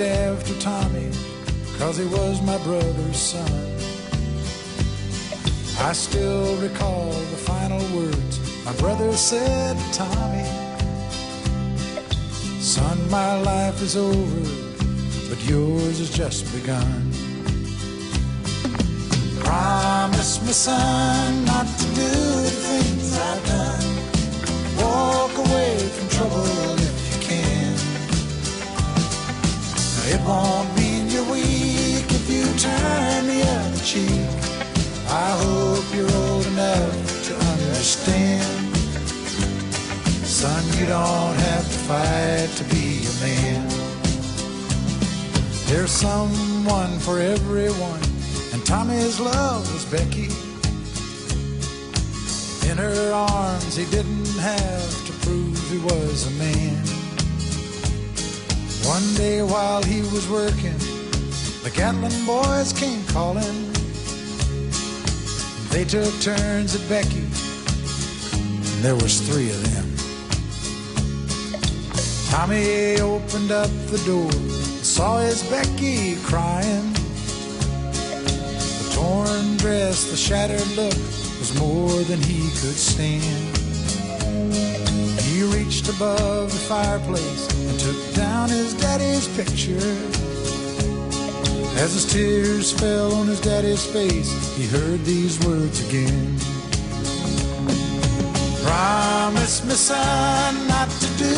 after Tommy cause he was my brother's son. I still recall the final words my brother said to Tommy. Son, my life is over, but yours has just begun. Promise me, son, not to do the things I've done. Walk away from trouble it won't mean you're weak if you turn the other cheek. I hope you're old enough to understand. Son, you don't have to fight to be a man. There's someone for everyone, and Tommy's love was Becky. In her arms, he didn't have to prove he was a man. One day while he was working, the Gatlin boys came calling. They took turns at Becky, and there was three of them. Tommy opened up the door, and saw his Becky crying. The torn dress, the shattered look was more than he could stand. He reached above the fireplace and took down his daddy's picture. As his tears fell on his daddy's face, he heard these words again. Promise me, son, not to do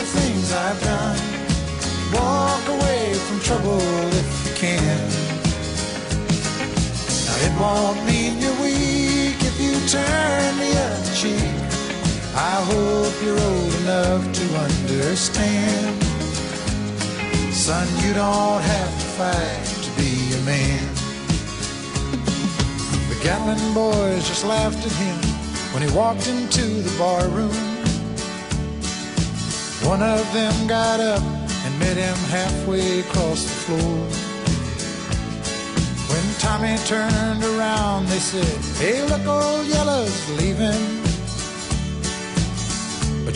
the things I've done. Walk away from trouble if you can. Now, it won't mean you're weak if you turn the other cheek. I hope you're old enough to understand. Son, you don't have to fight to be a man. The Gatlin boys just laughed at him when he walked into the bar room. One of them got up and met him halfway across the floor. When Tommy turned around, they said, Hey, look, old Yellow's leaving.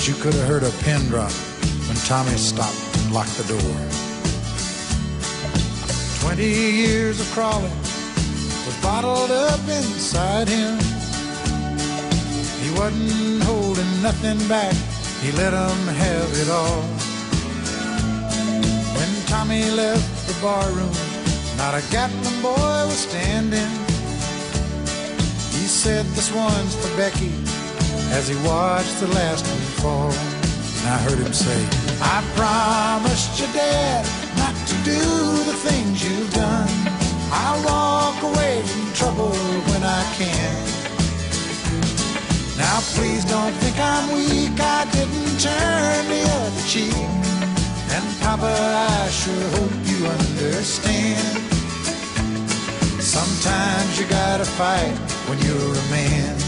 You could have heard a pin drop when Tommy stopped and locked the door. Twenty years of crawling was bottled up inside him. He wasn't holding nothing back, he let 'em have it all. When Tommy left the bar room, not a Gatlin boy was standing. He said, This one's for Becky, as he watched the last one fall. And I heard him say, I promised your dad not to do the things you've done. I'll walk away from trouble when I can. Now please don't think I'm weak, I didn't turn the other cheek. And Papa, I sure hope you understand. Sometimes you gotta fight when you're a man.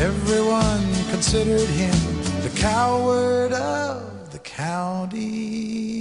Everyone considered him the coward of the county.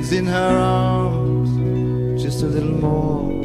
heads in her arms, just a little more.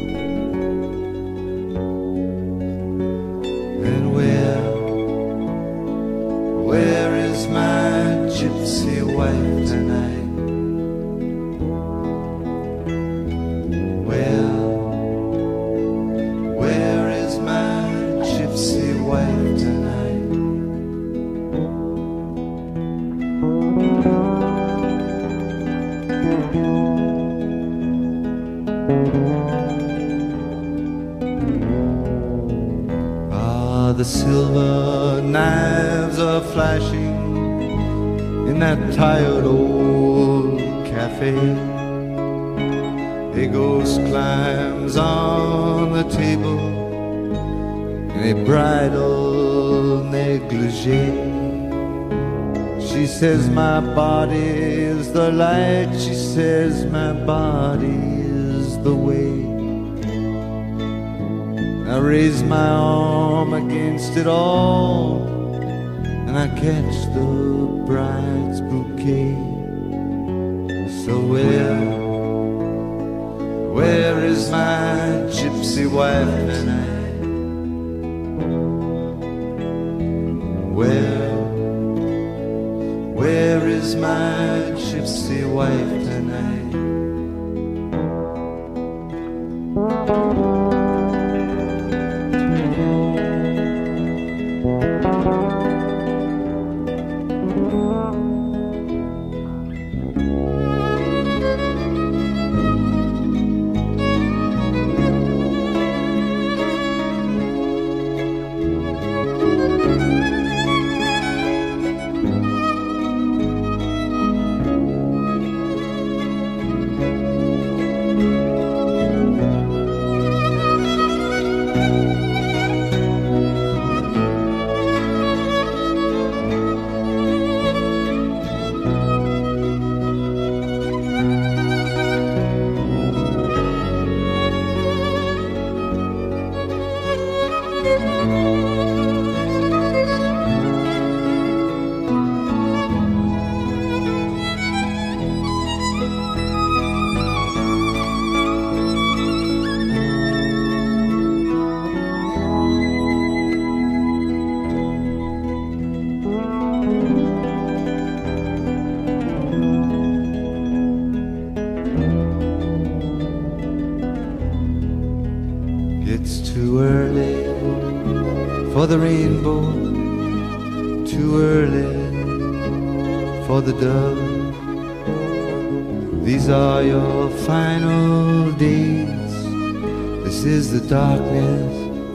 catch the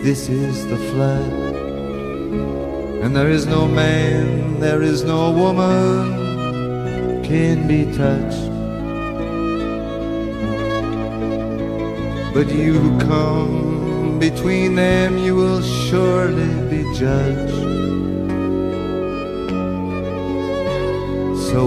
This is the flood, And there is no man, there is no woman can be touched. But you who come between them, you will surely be judged. So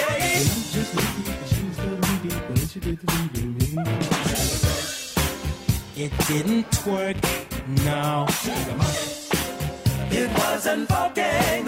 It didn't work, no. It wasn't fucking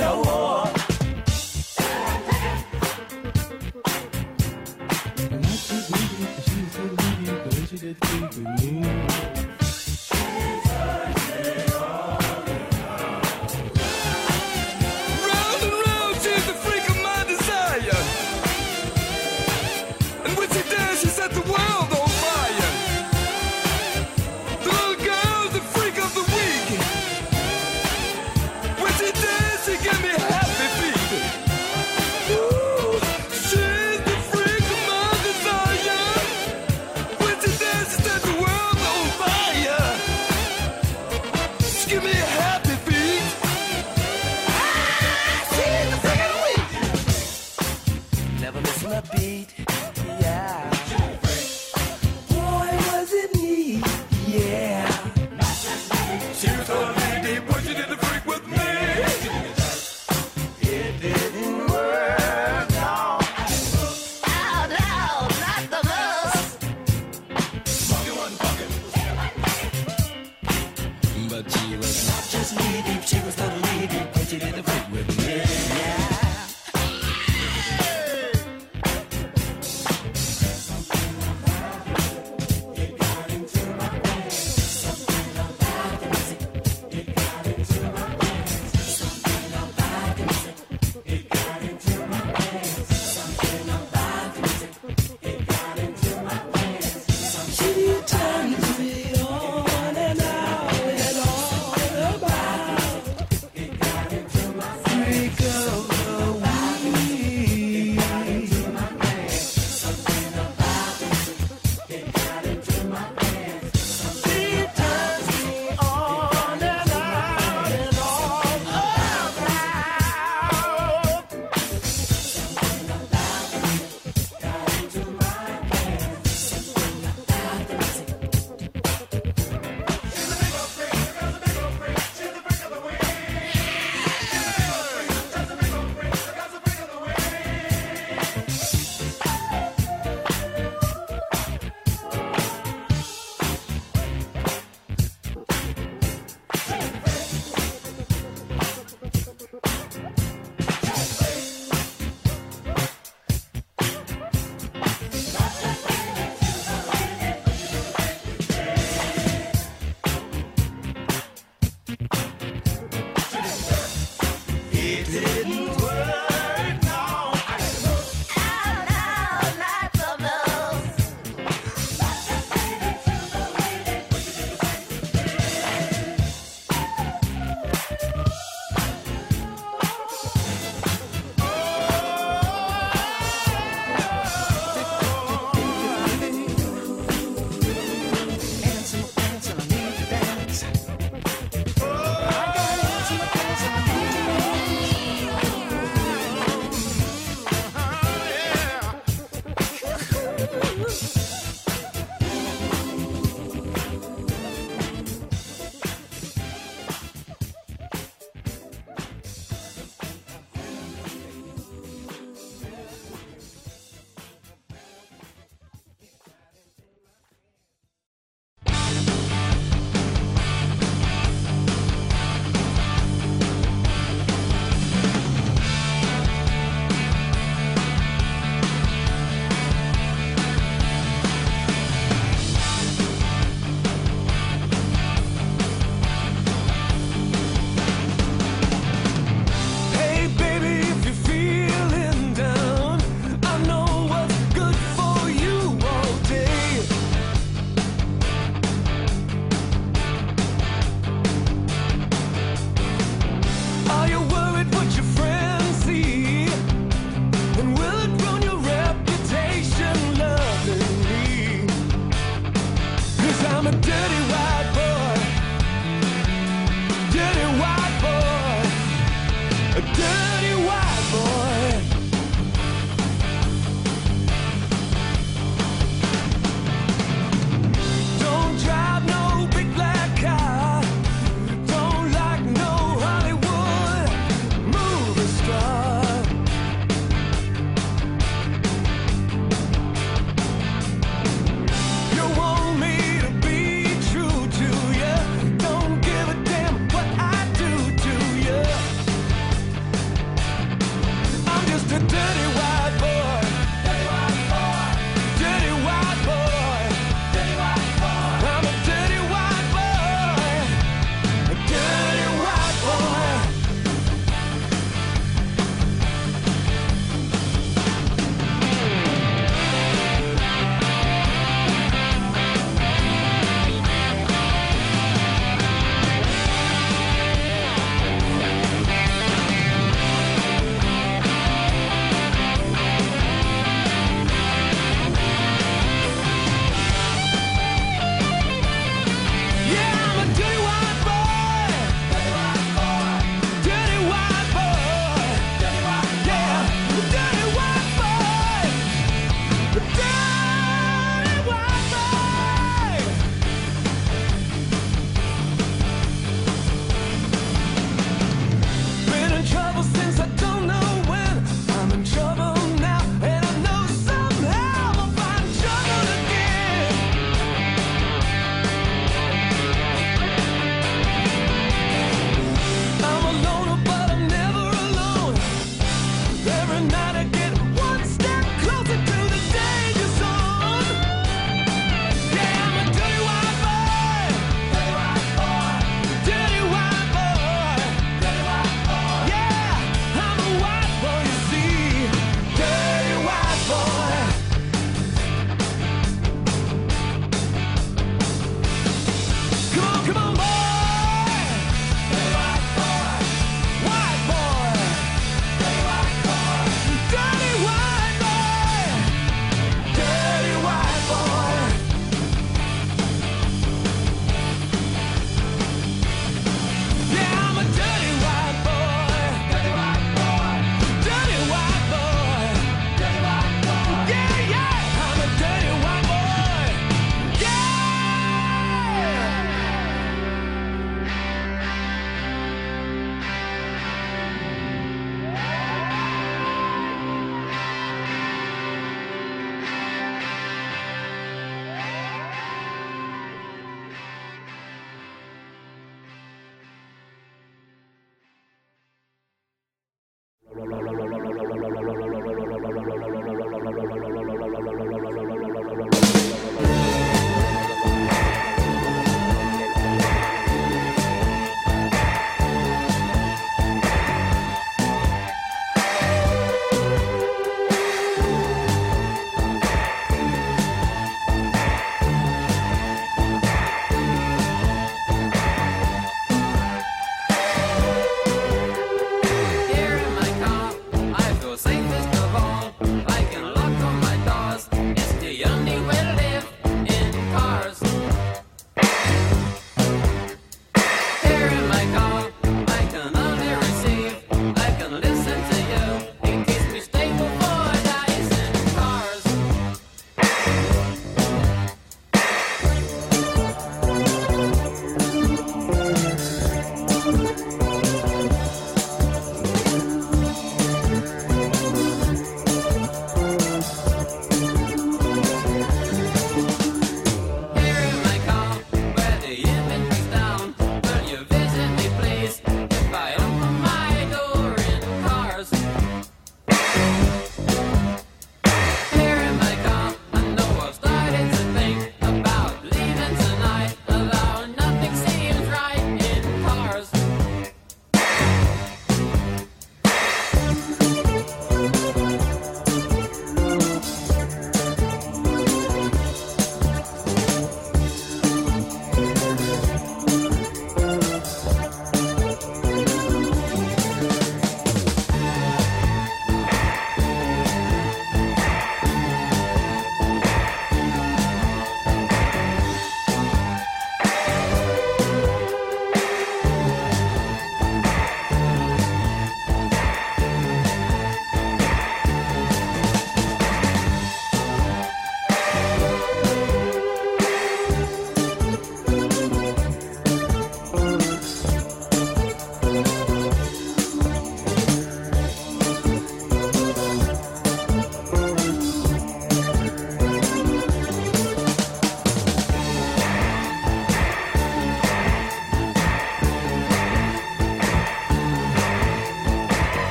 didn't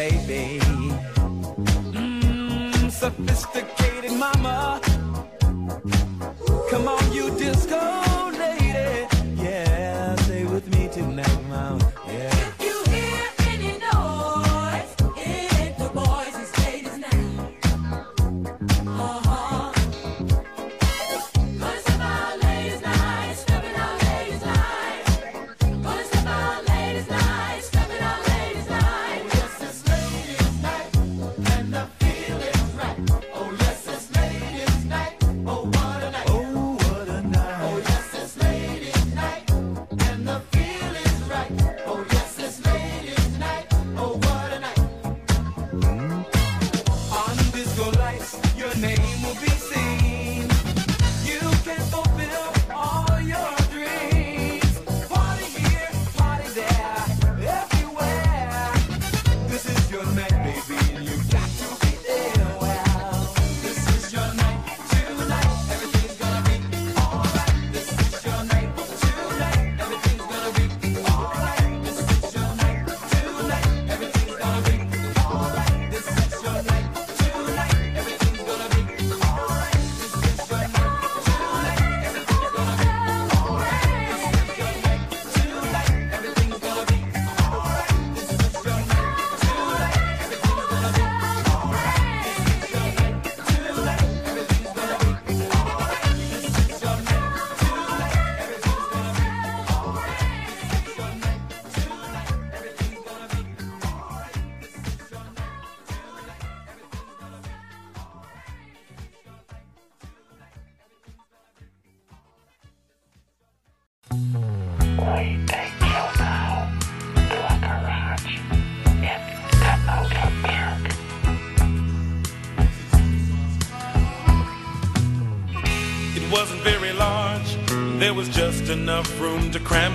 baby.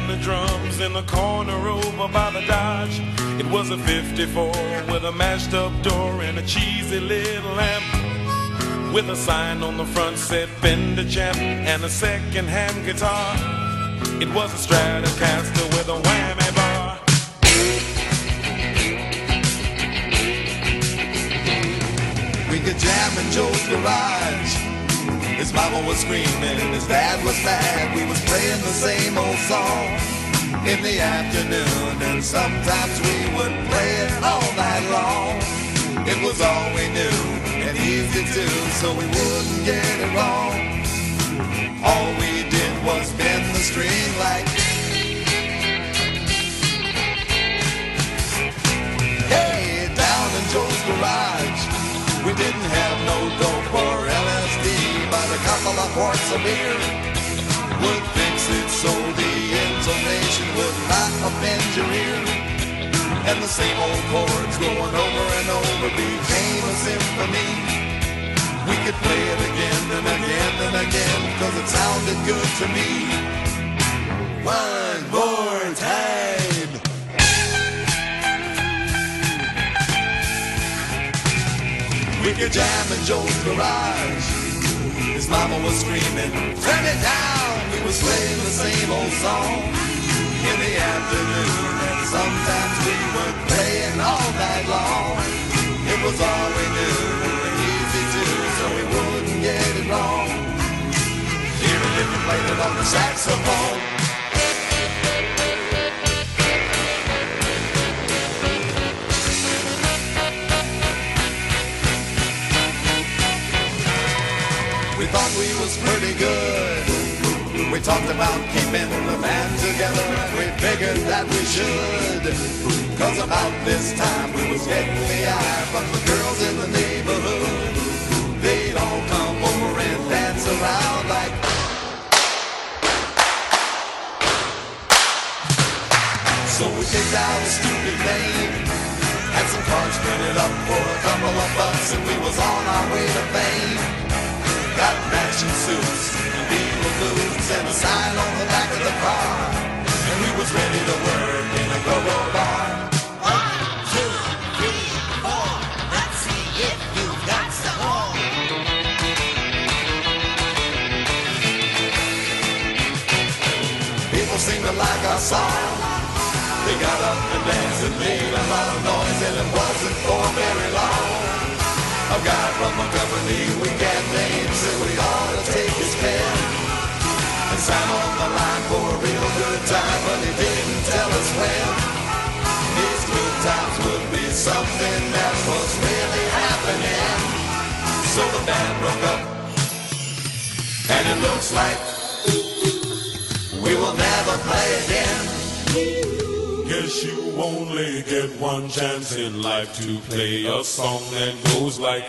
The drums in the corner over by the Dodge. It was a 54 with a mashed up door and a cheesy little lamp. With a sign on the front said Fender Champ and a second hand guitar. It was a Stratocaster with a whammy bar. We could jam in Joe's garage. His mama was screaming, his dad was mad. We was playing the same old song in the afternoon, and sometimes we would play it all night long. It was all we knew and easy to, so we wouldn't get it wrong. All we did was bend the string like. Hey, down in Joe's garage, we didn't have no dope or LSD, but a couple of quarts of beer would fix it so the intonation would not offend your ear. And the same old chords going over and over became a symphony. We could play it again and again and again, cause it sounded good to me. One more time. We could jam in Joe's garage. His mama was screaming, turn it down. We was playing the same old song in the afternoon. And sometimes we were playing all night long. It was all we knew and easy to, so we wouldn't get it wrong. If we played it on the saxophone. We thought we was pretty good. We talked about keeping the band together and we figured that we should. Cause about this time we was getting the eye from the girls in the neighborhood. They'd all come over and dance around like So we picked out a stupid name Had some cards printed up for a couple of bucks And we was on our way to fame Got matching suits, and Beatle boots And a sign on the back of the car. And we was ready to work in a go-go bar. One, two, three, four. Let's see if you've got some more. People seemed to like our song. They got up and danced and made a lot of noise And it wasn't for very long A guy from a company we can't name said we ought to take his pen and Sam on the line for a real good time, but he didn't tell us when. These good times would be something that was really happening. So the band broke up, and it looks like we will never play again. You only get one chance in life to play a song that goes like.